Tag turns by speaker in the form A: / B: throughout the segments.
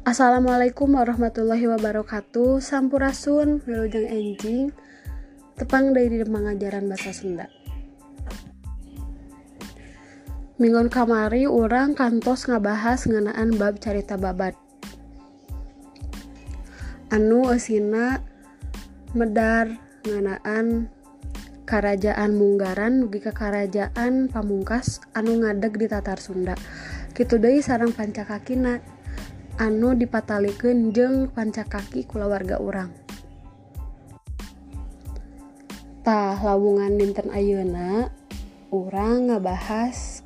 A: Assalamualaikum warahmatullahi wabarakatuh. Sampurasun, wilujeng enjing. Tepang dari di mengajaran bahasa Sunda. Minggon kamari orang kantos ngabahas ngenaan bab carita babat. Anu esina medar ngenaan kerajaan Munggaran dugi ke kerajaan Pamungkas anu ngadeg di Tatar Sunda. Kitu deui sarang pancakakina anu dipatalikan jeng pancakaki kulawarga orang tah lawungan dinten Ayeuna orang ngebahas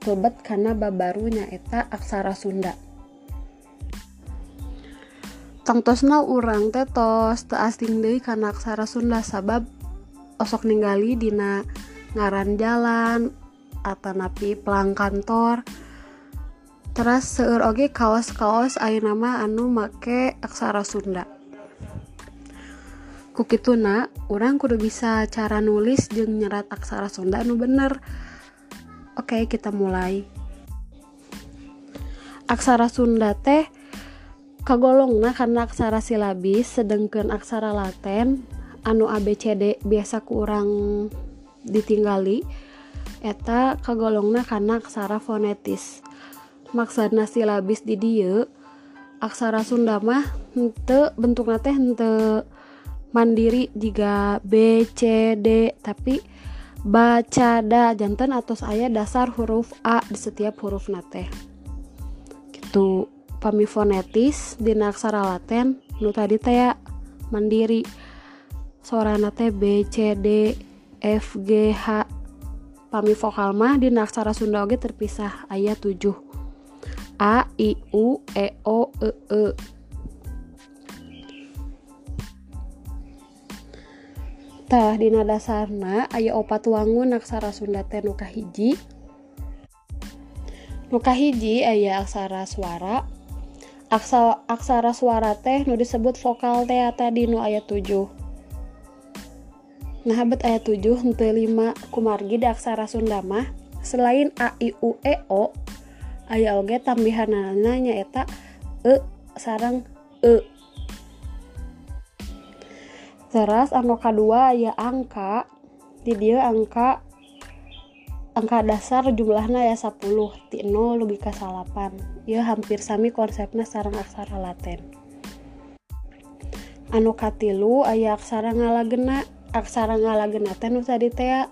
A: klebet karena babaru nyaeta aksara Sunda. Tongtosna urang tetos teu asing deui kana aksara Sunda sabab osok ningali dina ngaran jalan atau napi pelang kantor. Teras seueur oge kaos-kaos ayeunama anu make aksara Sunda. Kukituna orang kudu bisa cara nulis jeung nyerat aksara Sunda anu bener. Oke, kita mulai. Aksara Sunda teh kagolongna karena aksara silabis sedangkan aksara Laten anu ABCD biasa kurang ditinggali eta kagolongna karena aksara fonetis. Maksudna silabis di dia aksara Sunda mah hente bentuk teh hente mandiri jika B C D tapi baca da jantan atau saya dasar huruf A di setiap huruf nate gitu pamifonetis di aksara Laten nu tadi teh mandiri. Suara nate B C D F G H. Pami vokal mah di aksara Sunda oge terpisah ayat 7 A I U E O E E. Tah dina dasarna aya opat wangun aksara Sunda teh nu kahiji. Nu kahiji aya aksara suara. Aksa, aksara suara teh nu disebut vokal teh tadi nu ayat 7 Nah bet ayat 7 henteu 5 kumargi di aksara Sunda mah. Selain A I U E O aya oge tambihanana nyaeta e sarang e. Teras anu kedua ya angka di dia angka angka dasar jumlahnya ya 10 ti 0 lebih ke 8 ya hampir sami konsepnya sarang aksara laten anu katilu aya aksara ngalagena aksara ngalagena teh nu tadi teh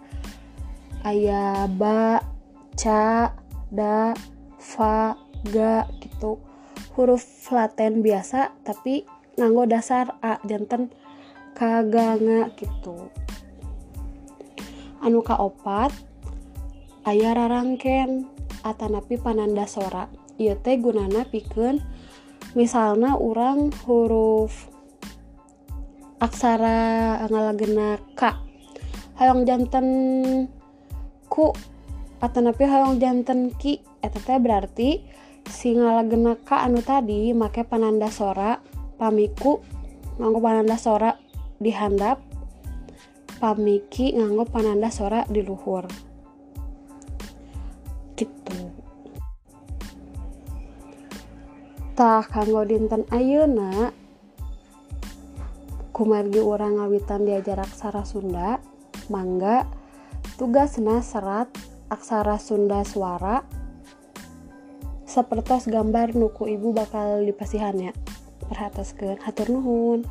A: aya ba ca da fa ga gitu. Huruf laten biasa tapi nganggo dasar a jantan kaganga gitu. Anu kaopat aya rarangken atanapi pananda sora. Ieu teh gunana pikeun misalnya orang huruf aksara ngalagena k hayang jantan ku atanapi hayang jantan ki eta teh berarti si ngalagena ka anu tadi make pananda sora pamiku nganggo pananda sora di handap pamiki nganggo pananda sora di luhur gitu. Tah kanggo dinten ayeuna kumargi orang ngawitan diajar aksara Sunda mangga tugasna serat aksara Sunda suara sepertos gambar nuku ibu bakal dipasihannya perhataskeun hatur nuhun